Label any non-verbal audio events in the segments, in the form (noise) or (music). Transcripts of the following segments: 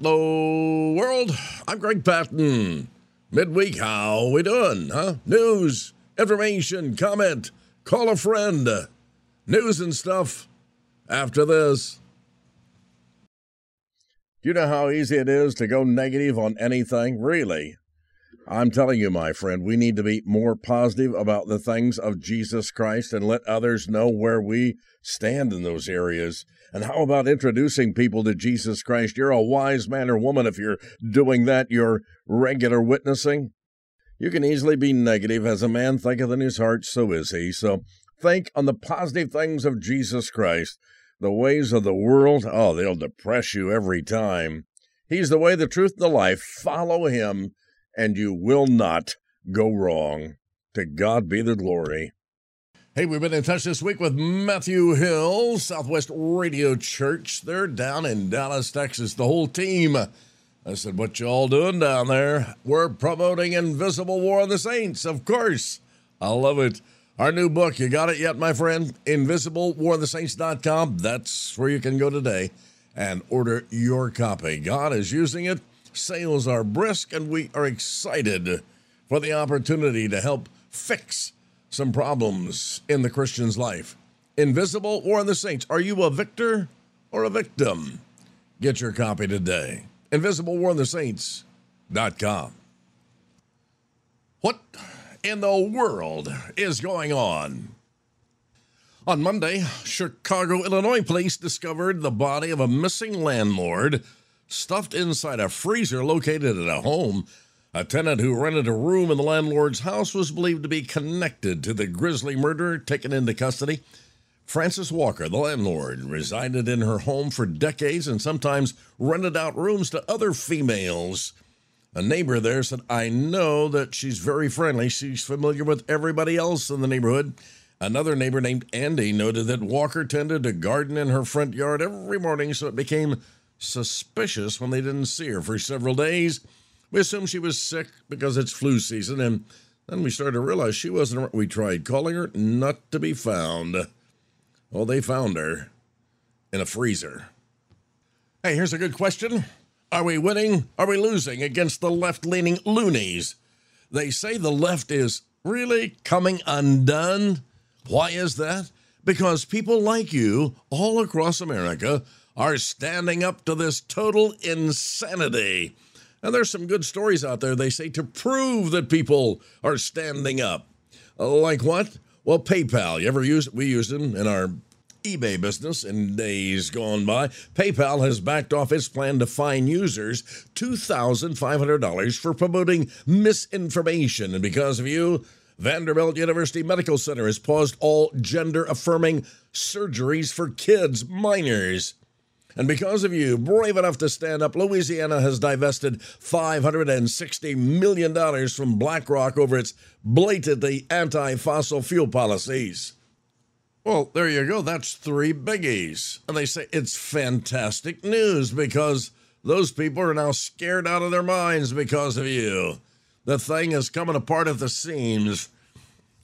Hello, world. I'm Greg Patten. Midweek, how we doing, huh? News, information, comment, call a friend, news and stuff after this. Do you know how easy it is to go negative on anything? Really? I'm telling you, my friend, we need to be more positive about the things of Jesus Christ and let others know where we stand in those areas. And how about introducing people to Jesus Christ? You're a wise man or woman if you're doing that, you're regular witnessing. You can easily be negative. As a man thinketh in his heart, so is he. So think on the positive things of Jesus Christ. The ways of the world, oh, they'll depress you every time. He's the way, the truth, and the life. Follow him and you will not go wrong. To God be the glory. Hey, we've been in touch this week with Matthew Hill, Southwest Radio Church. They're down in Dallas, Texas, the whole team. I said, What y'all doing down there? We're promoting Invisible War of the Saints, of course. I love it. Our new book, you got it yet, my friend? InvisibleWarOfTheSaints.com. That's where you can go today and order your copy. God is using it Sales are brisk, and we are excited for the opportunity to help fix some problems in the Christian's life. Invisible War of the Saints. Are you a victor or a victim? Get your copy today. Invisible War of the Saints.com. What in the world is going on? On Monday, Chicago, Illinois police discovered the body of a missing landlord stuffed inside a freezer located at a home. A tenant who rented a room in the landlord's house was believed to be connected to the grisly murder taken into custody. Frances Walker, the landlord, resided in her home for decades and sometimes rented out rooms to other females. A neighbor there said, I know that she's very friendly. She's familiar with everybody else in the neighborhood. Another neighbor named Andy noted that Walker tended to garden in her front yard every morning, so it became suspicious when they didn't see her for several days. We assumed she was sick because it's flu season, and then we started to realize she wasn't. We tried calling her, not to be found. Well, they found her in a freezer. Hey, here's a good question Are we winning? Are we losing against the left leaning loonies? They say the left is really coming undone. Why is that? Because people like you all across America are standing up to this total insanity. And there's some good stories out there, they say, to prove that people are standing up. Like what? Well, PayPal. You ever use? We used them in our eBay business in days gone by. PayPal has backed off its plan to fine users $2,500 for promoting misinformation. And because of you, Vanderbilt University Medical Center has paused all gender affirming surgeries for kids, minors. And because of you, brave enough to stand up, Louisiana has divested $560 million from BlackRock over its blatantly anti fossil fuel policies. Well, there you go. That's three biggies. And they say it's fantastic news because those people are now scared out of their minds because of you. The thing is coming apart at the seams.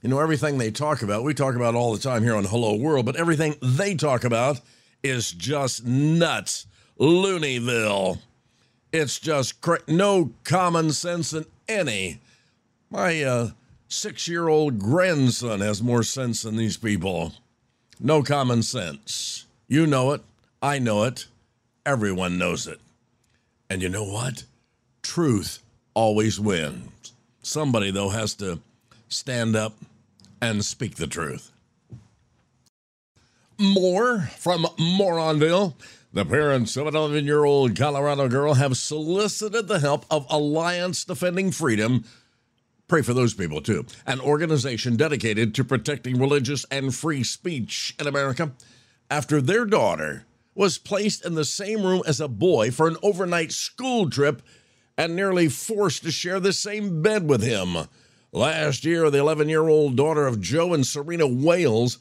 You know, everything they talk about, we talk about all the time here on Hello World, but everything they talk about is just nuts. Looneyville. It's just no common sense in any. My uh, six year old grandson has more sense than these people. No common sense. You know it. I know it. Everyone knows it. And you know what? Truth always wins. Somebody, though, has to stand up and speak the truth. More from Moronville. The parents of an 11 year old Colorado girl have solicited the help of Alliance Defending Freedom. Pray for those people too. An organization dedicated to protecting religious and free speech in America after their daughter was placed in the same room as a boy for an overnight school trip and nearly forced to share the same bed with him. Last year, the 11 year old daughter of Joe and Serena Wailes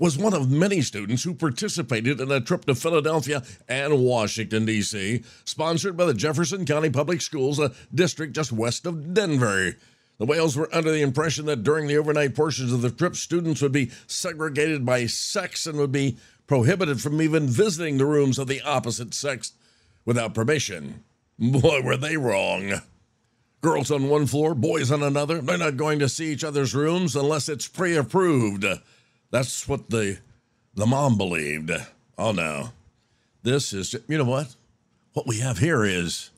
was one of many students who participated in a trip to Philadelphia and Washington, D.C., sponsored by the Jefferson County Public Schools, a district just west of Denver. The Wailes were under the impression that during the overnight portions of the trip, students would be segregated by sex and would be prohibited from even visiting the rooms of the opposite sex without permission. Boy, were they wrong. Girls on one floor, boys on another. They're not going to see each other's rooms unless it's pre approved. That's what the, the mom believed. Oh no. This is, you know what? What we have here is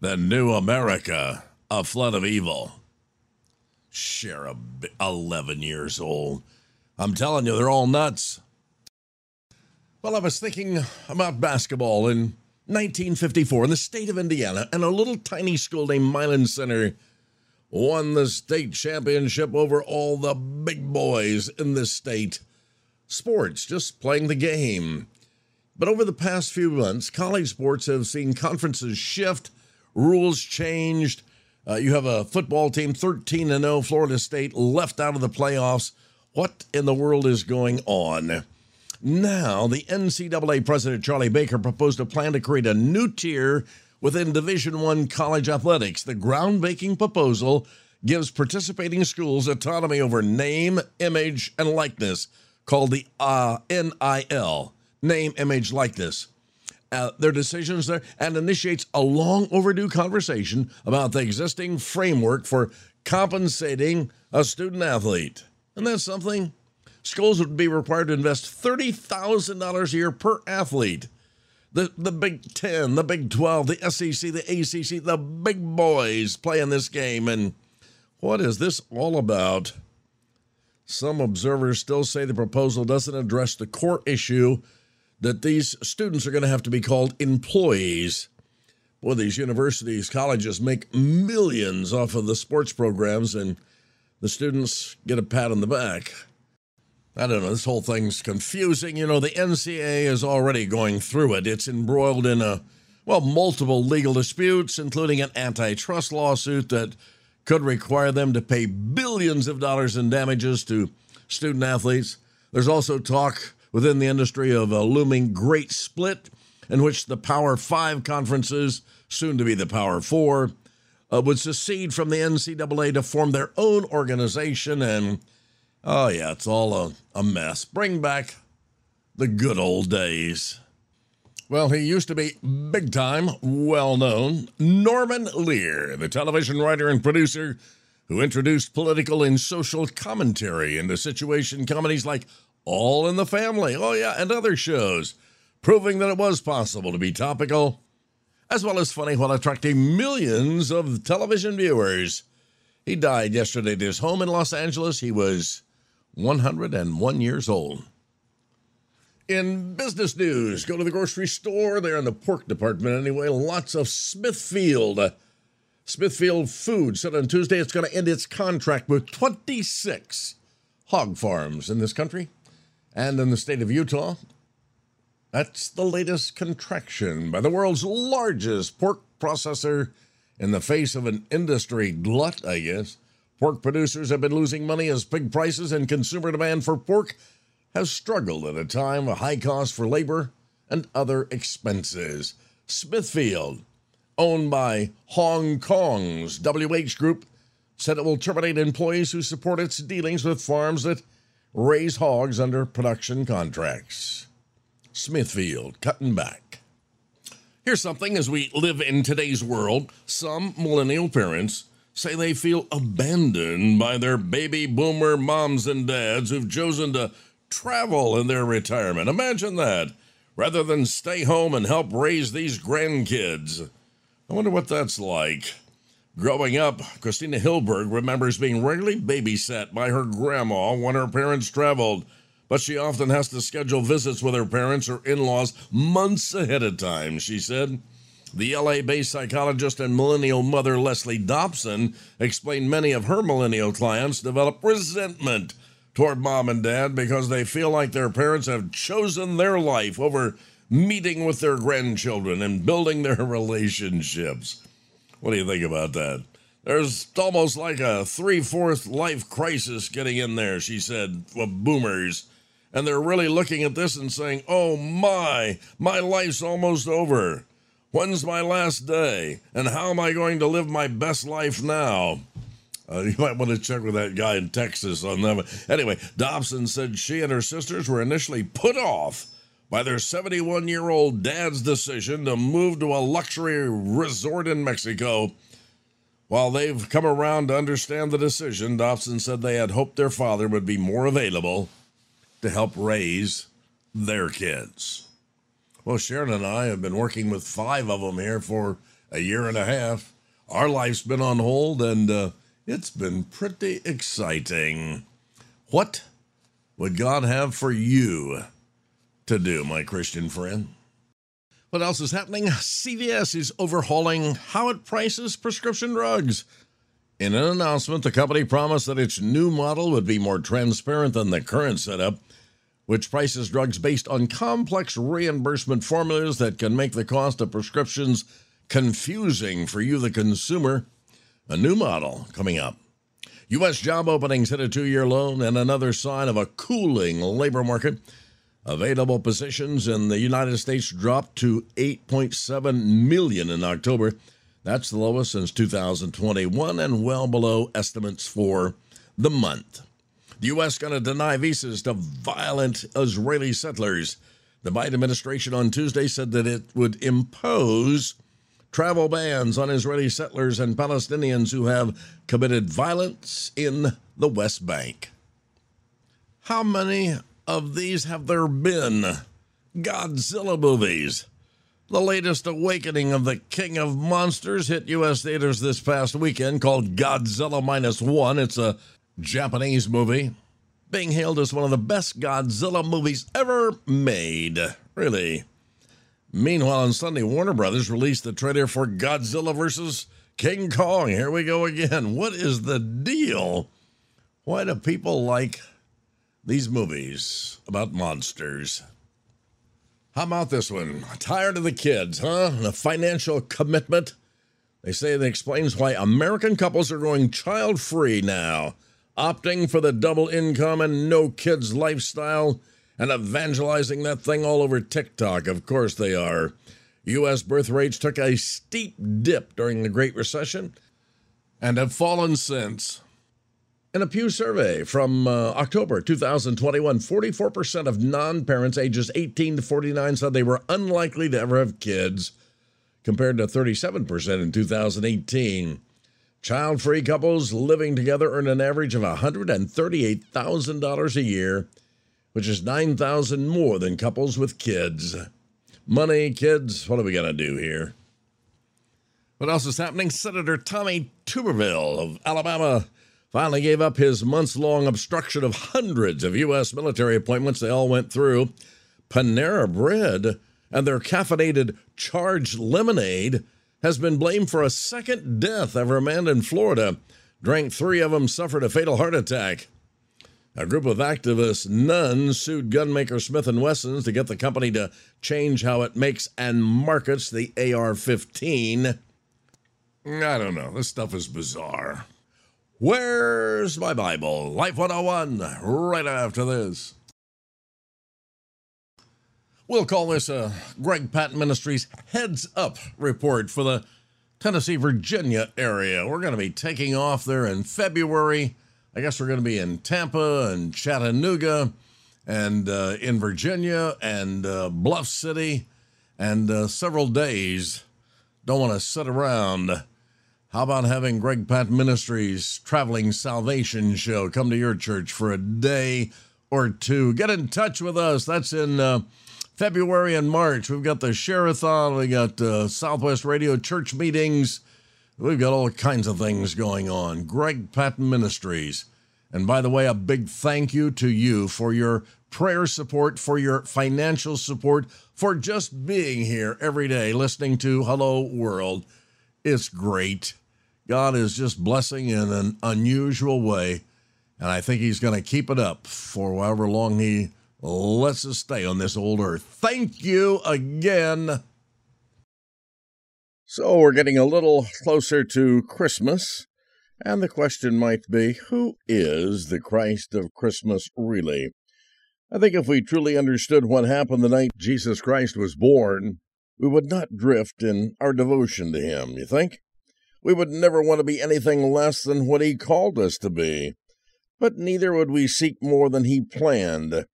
the new America, a flood of evil. Sheriff, 11 years old. I'm telling you, they're all nuts. Well, I was thinking about basketball in 1954 in the state of Indiana, and a little tiny school named Milan Center won the state championship over all the big boys in the state. Sports, just playing the game. But over the past few months, college sports have seen conferences shift, rules changed. Uh, you have a football team 13 0, Florida State left out of the playoffs. What in the world is going on? Now, the NCAA president Charlie Baker proposed a plan to create a new tier within Division One college athletics. The groundbreaking proposal gives participating schools autonomy over name, image, and likeness, called the uh, NIL name, image, likeness. Uh, their decisions there and initiates a long overdue conversation about the existing framework for compensating a student athlete. And that's something schools would be required to invest $30,000 a year per athlete. The, the Big 10, the Big 12, the SEC, the ACC, the big boys playing this game. And what is this all about? Some observers still say the proposal doesn't address the core issue that these students are going to have to be called employees. Boy, these universities, colleges make millions off of the sports programs, and the students get a pat on the back. I don't know, this whole thing's confusing. You know, the NCAA is already going through it. It's embroiled in a, well, multiple legal disputes, including an antitrust lawsuit that could require them to pay billions of dollars in damages to student athletes. There's also talk within the industry of a looming great split in which the Power Five conferences, soon to be the Power Four, uh, would secede from the NCAA to form their own organization. And oh, yeah, it's all a, a mess. Bring back the good old days. Well, he used to be big time, well known Norman Lear, the television writer and producer who introduced political and social commentary into situation comedies like all in the Family, oh yeah, and other shows, proving that it was possible to be topical as well as funny while attracting millions of television viewers. He died yesterday at his home in Los Angeles. He was 101 years old. In business news, go to the grocery store. They're in the pork department anyway. Lots of Smithfield. Smithfield Food said on Tuesday it's going to end its contract with 26 hog farms in this country. And in the state of Utah, that's the latest contraction by the world's largest pork processor in the face of an industry glut, I guess. Pork producers have been losing money as pig prices and consumer demand for pork has struggled at a time of high cost for labor and other expenses. Smithfield, owned by Hong Kong's WH Group, said it will terminate employees who support its dealings with farms that raise hogs under production contracts. Smithfield cutting back. Here's something as we live in today's world some millennial parents say they feel abandoned by their baby boomer moms and dads who've chosen to travel in their retirement. Imagine that, rather than stay home and help raise these grandkids. I wonder what that's like. Growing up, Christina Hilberg remembers being regularly babysat by her grandma when her parents traveled, but she often has to schedule visits with her parents or in laws months ahead of time, she said. The LA based psychologist and millennial mother Leslie Dobson explained many of her millennial clients develop resentment toward mom and dad because they feel like their parents have chosen their life over meeting with their grandchildren and building their (laughs) relationships. What do you think about that? There's almost like a three fourth life crisis getting in there, she said, of boomers. And they're really looking at this and saying, oh my, my life's almost over. When's my last day? And how am I going to live my best life now? Uh, (laughs) you might want to check with that guy in Texas on that. Anyway, Dobson said she and her sisters were initially put off by their 71 year old dad's decision to move to a luxury resort in Mexico. While they've come around to understand the decision, Dobson said they had hoped their father would be more available to help raise their kids. Well, Sharon and I have been working with five of them here for a year and a half. Our life's been on hold, and uh, it's been pretty exciting. What would God have for you to do, my Christian friend? What else is happening? CVS is overhauling how it prices prescription drugs. In an announcement, the company promised that its new model would be more transparent than the current setup, which prices drugs based on complex reimbursement formulas that can make the cost of prescriptions confusing for you, the consumer. A new model coming up. U.S. job openings hit a two year low and another sign of a cooling labor market. Available positions in the United States dropped to 8.7 million in October. That's the lowest since 2021 and well below estimates for the month. The U.S. going to deny visas to violent Israeli settlers. The Biden administration on Tuesday said that it would impose travel bans on Israeli settlers and Palestinians who have committed violence in the West Bank. How many of these have there been? Godzilla movies. The latest awakening of the King of Monsters hit U.S. theaters this past weekend called Godzilla Minus One. It's a Japanese movie being hailed as one of the best Godzilla movies ever made. Really. Meanwhile, on Sunday, Warner Brothers released the trailer for Godzilla vs. King Kong. Here we go again. What is the deal? Why do people like these movies about monsters? How about this one? Tired of the kids, huh? The financial commitment. They say that explains why American couples are going child free now, opting for the double income and no kids lifestyle and evangelizing that thing all over TikTok. Of course they are. U.S. birth rates took a steep dip during the Great Recession and have fallen since. In a Pew survey from uh, October 2021, 44% of non parents ages 18 to 49 said they were unlikely to ever have kids, compared to 37% in 2018. Child free couples living together earn an average of $138,000 a year which is 9,000 more than couples with kids. Money, kids, what are we going to do here? What else is happening? Senator Tommy Tuberville of Alabama finally gave up his months long obstruction of hundreds of U.S. military appointments they all went through. Panera Bread and their caffeinated charged lemonade has been blamed for a second death of a man in Florida. Drank three of them, suffered a fatal heart attack. A group of activists, nuns, sued gunmaker Smith & Wessons to get the company to change how it makes and markets the AR-15. I don't know. This stuff is bizarre. Where's my Bible? Life 101, right after this. We'll call this a Greg Patten Ministries Heads Up report for the Tennessee, Virginia area. We're going to be taking off there in February I guess we're going to be in Tampa and Chattanooga and uh, in Virginia and uh, Bluff City and uh, several days. Don't want to sit around. How about having Greg Pat Ministries Traveling Salvation Show come to your church for a day or two? Get in touch with us. That's in uh, February and March. We've got the Share-a-thon, we got uh, Southwest Radio church meetings. We've got all kinds of things going on. Greg Patten Ministries. And by the way, a big thank you to you for your prayer support, for your financial support, for just being here every day listening to Hello World. It's great. God is just blessing in an unusual way. And I think He's going to keep it up for however long He lets us just stay on this old earth. Thank you again. So we're getting a little closer to Christmas, and the question might be who is the Christ of Christmas really? I think if we truly understood what happened the night Jesus Christ was born, we would not drift in our devotion to him, you think? We would never want to be anything less than what he called us to be. But neither would we seek more than he planned.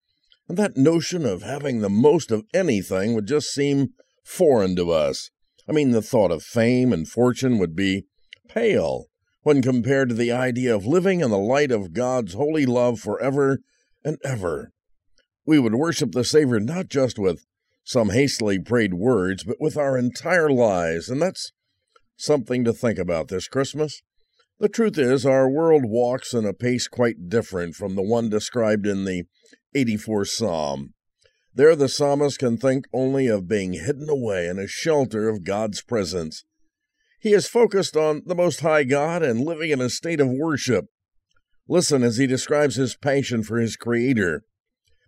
And that notion of having the most of anything would just seem foreign to us. I mean, the thought of fame and fortune would be pale when compared to the idea of living in the light of God's holy love forever and ever. We would worship the Savior not just with some hastily prayed words, but with our entire lives, and that's something to think about this Christmas. The truth is, our world walks in a pace quite different from the one described in the 84th Psalm. There, the psalmist can think only of being hidden away in a shelter of God's presence. He is focused on the Most High God and living in a state of worship. Listen as he describes his passion for his Creator.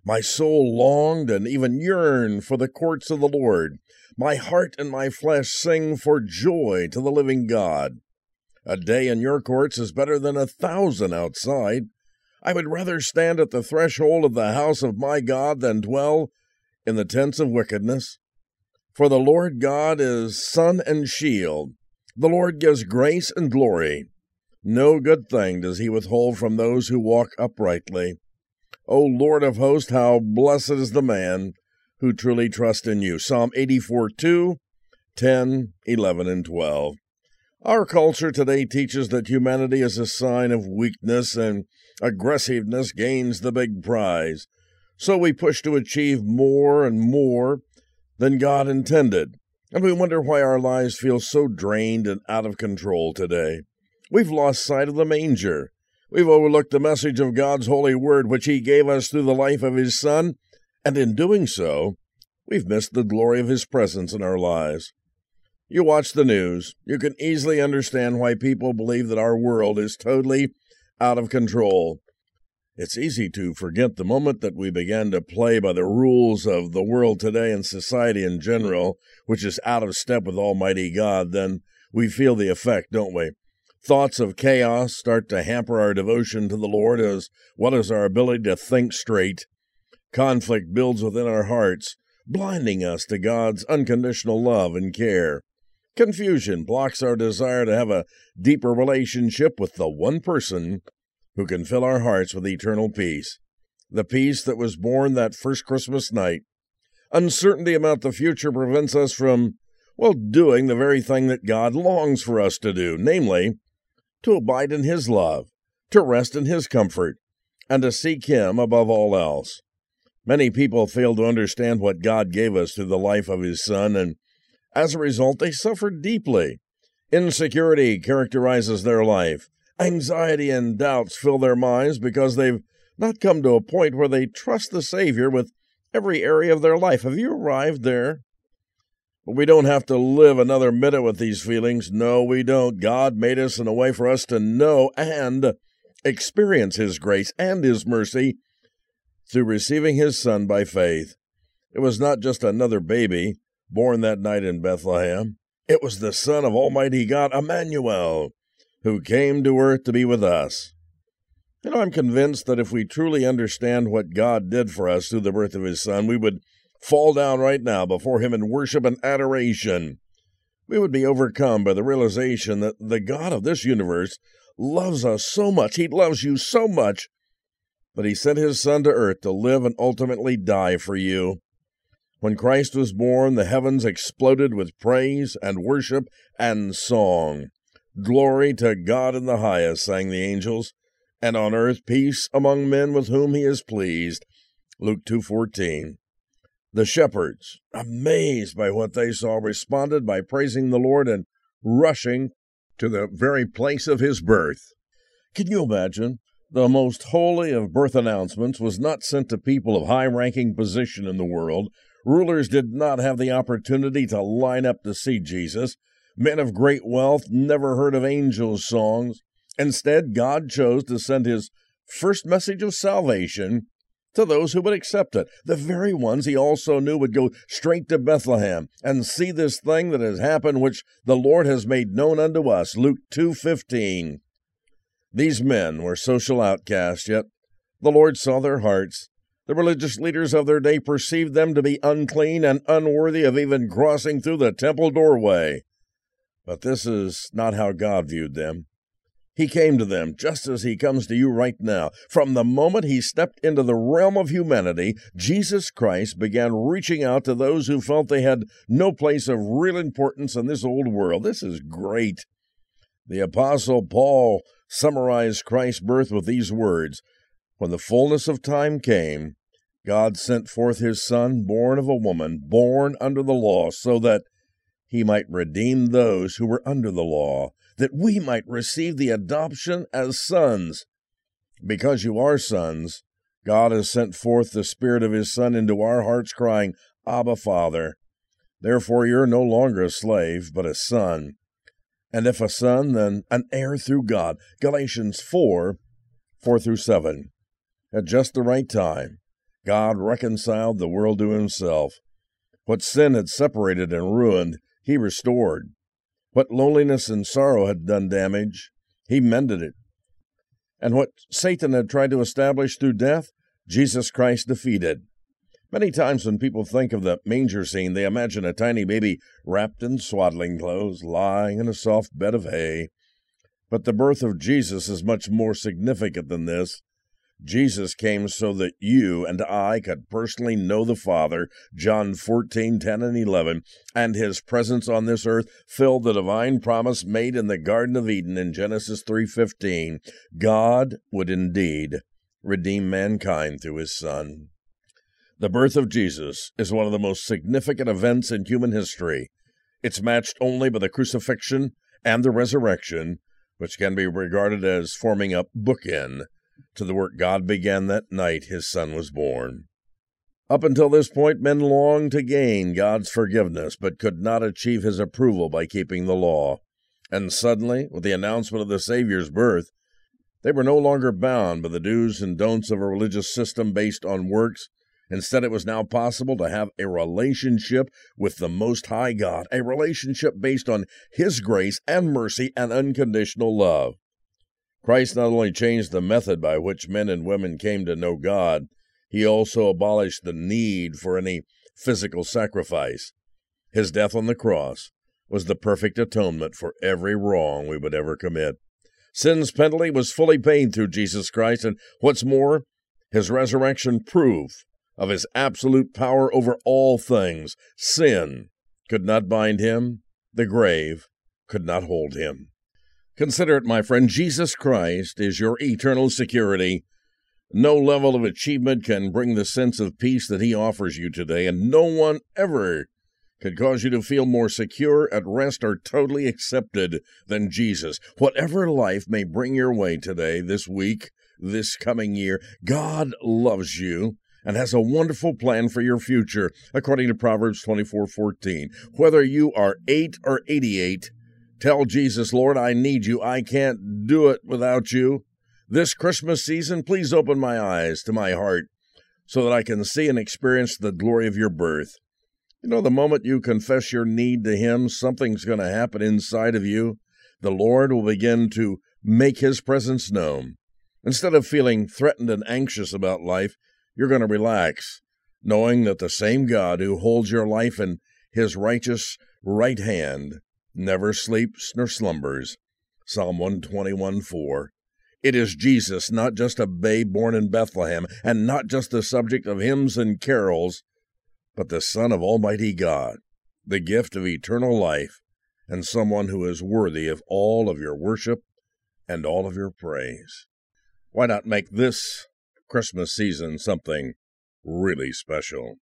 My soul longed and even yearned for the courts of the Lord. My heart and my flesh sing for joy to the living God. A day in your courts is better than a thousand outside. I would rather stand at the threshold of the house of my God than dwell in the tents of wickedness. For the Lord God is sun and shield. The Lord gives grace and glory. No good thing does he withhold from those who walk uprightly. O Lord of hosts, how blessed is the man who truly trusts in you. Psalm 84 2, 10, 11, and 12. Our culture today teaches that humanity is a sign of weakness and aggressiveness gains the big prize. So we push to achieve more and more than God intended. And we wonder why our lives feel so drained and out of control today. We've lost sight of the manger. We've overlooked the message of God's holy word, which He gave us through the life of His Son, and in doing so, we've missed the glory of His presence in our lives. You watch the news, you can easily understand why people believe that our world is totally out of control. It's easy to forget the moment that we began to play by the rules of the world today and society in general, which is out of step with Almighty God, then we feel the effect, don't we? Thoughts of chaos start to hamper our devotion to the Lord as well as our ability to think straight. Conflict builds within our hearts, blinding us to God's unconditional love and care. Confusion blocks our desire to have a deeper relationship with the one person who can fill our hearts with eternal peace, the peace that was born that first Christmas night. Uncertainty about the future prevents us from, well, doing the very thing that God longs for us to do, namely, to abide in His love, to rest in His comfort, and to seek Him above all else. Many people fail to understand what God gave us through the life of His Son, and as a result, they suffer deeply. Insecurity characterizes their life. Anxiety and doubts fill their minds because they've not come to a point where they trust the Savior with every area of their life. Have you arrived there? But we don't have to live another minute with these feelings. No, we don't. God made us in a way for us to know and experience His grace and His mercy through receiving His Son by faith. It was not just another baby born that night in Bethlehem. It was the Son of Almighty God, Emmanuel, who came to earth to be with us. You know, I'm convinced that if we truly understand what God did for us through the birth of His Son, we would fall down right now before Him in worship and adoration. We would be overcome by the realization that the God of this universe loves us so much. He loves you so much that He sent His Son to earth to live and ultimately die for you. When Christ was born, the heavens exploded with praise and worship and song. Glory to God in the highest, sang the angels, and on earth peace among men with whom he is pleased. Luke 2:14. The shepherds, amazed by what they saw, responded by praising the Lord and rushing to the very place of his birth. Can you imagine? The most holy of birth announcements was not sent to people of high ranking position in the world. Rulers did not have the opportunity to line up to see Jesus. Men of great wealth never heard of angels' songs. Instead, God chose to send his first message of salvation to those who would accept it, the very ones he also knew would go straight to Bethlehem and see this thing that has happened which the Lord has made known unto us. Luke 2:15. These men were social outcasts, yet the Lord saw their hearts. The religious leaders of their day perceived them to be unclean and unworthy of even crossing through the temple doorway. But this is not how God viewed them. He came to them just as he comes to you right now. From the moment he stepped into the realm of humanity, Jesus Christ began reaching out to those who felt they had no place of real importance in this old world. This is great. The Apostle Paul summarized Christ's birth with these words When the fullness of time came, God sent forth his Son, born of a woman, born under the law, so that he might redeem those who were under the law that we might receive the adoption as sons. Because you are sons, God has sent forth the Spirit of His Son into our hearts, crying, Abba, Father. Therefore, you're no longer a slave, but a son. And if a son, then an heir through God. Galatians 4 4 through 7. At just the right time, God reconciled the world to Himself. What sin had separated and ruined, He restored. What loneliness and sorrow had done damage, he mended it. And what Satan had tried to establish through death, Jesus Christ defeated. Many times when people think of the manger scene, they imagine a tiny baby wrapped in swaddling clothes, lying in a soft bed of hay. But the birth of Jesus is much more significant than this. Jesus came so that you and I could personally know the Father, John 14, 10 and 11, and his presence on this earth filled the divine promise made in the Garden of Eden in Genesis 3:15. God would indeed redeem mankind through his Son. The birth of Jesus is one of the most significant events in human history. It's matched only by the crucifixion and the resurrection, which can be regarded as forming a bookend to the work God began that night his son was born. Up until this point, men longed to gain God's forgiveness, but could not achieve his approval by keeping the law. And suddenly, with the announcement of the Savior's birth, they were no longer bound by the do's and don'ts of a religious system based on works. Instead, it was now possible to have a relationship with the Most High God, a relationship based on His grace and mercy and unconditional love. Christ not only changed the method by which men and women came to know God, he also abolished the need for any physical sacrifice. His death on the cross was the perfect atonement for every wrong we would ever commit. Sin's penalty was fully paid through Jesus Christ, and what's more, his resurrection proof of his absolute power over all things. Sin could not bind him, the grave could not hold him. Consider it, my friend, Jesus Christ is your eternal security. No level of achievement can bring the sense of peace that He offers you today, and no one ever could cause you to feel more secure, at rest, or totally accepted than Jesus. Whatever life may bring your way today, this week, this coming year, God loves you and has a wonderful plan for your future, according to Proverbs 24:14. Whether you are 8 or 88, Tell Jesus, Lord, I need you. I can't do it without you. This Christmas season, please open my eyes to my heart so that I can see and experience the glory of your birth. You know, the moment you confess your need to Him, something's going to happen inside of you. The Lord will begin to make His presence known. Instead of feeling threatened and anxious about life, you're going to relax, knowing that the same God who holds your life in His righteous right hand never sleeps nor slumbers. Psalm 121 4. It is Jesus, not just a babe born in Bethlehem, and not just the subject of hymns and carols, but the Son of Almighty God, the gift of eternal life, and someone who is worthy of all of your worship and all of your praise. Why not make this Christmas season something really special?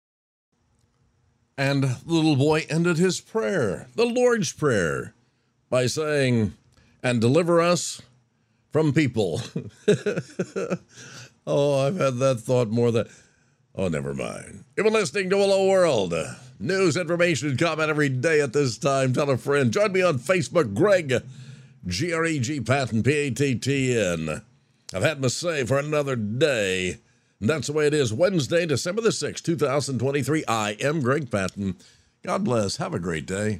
And the little boy ended his prayer, the Lord's Prayer, by saying, And deliver us from people. (laughs) oh, I've had that thought more than. Oh, never mind. You've been listening to Hello World. News, information, comment every day at this time. Tell a friend. Join me on Facebook, Greg, G R E G Patten, P A T T N. I've had my say for another day. And that's the way it is. Wednesday, December the 6th, 2023. I am Greg Patten. God bless. Have a great day.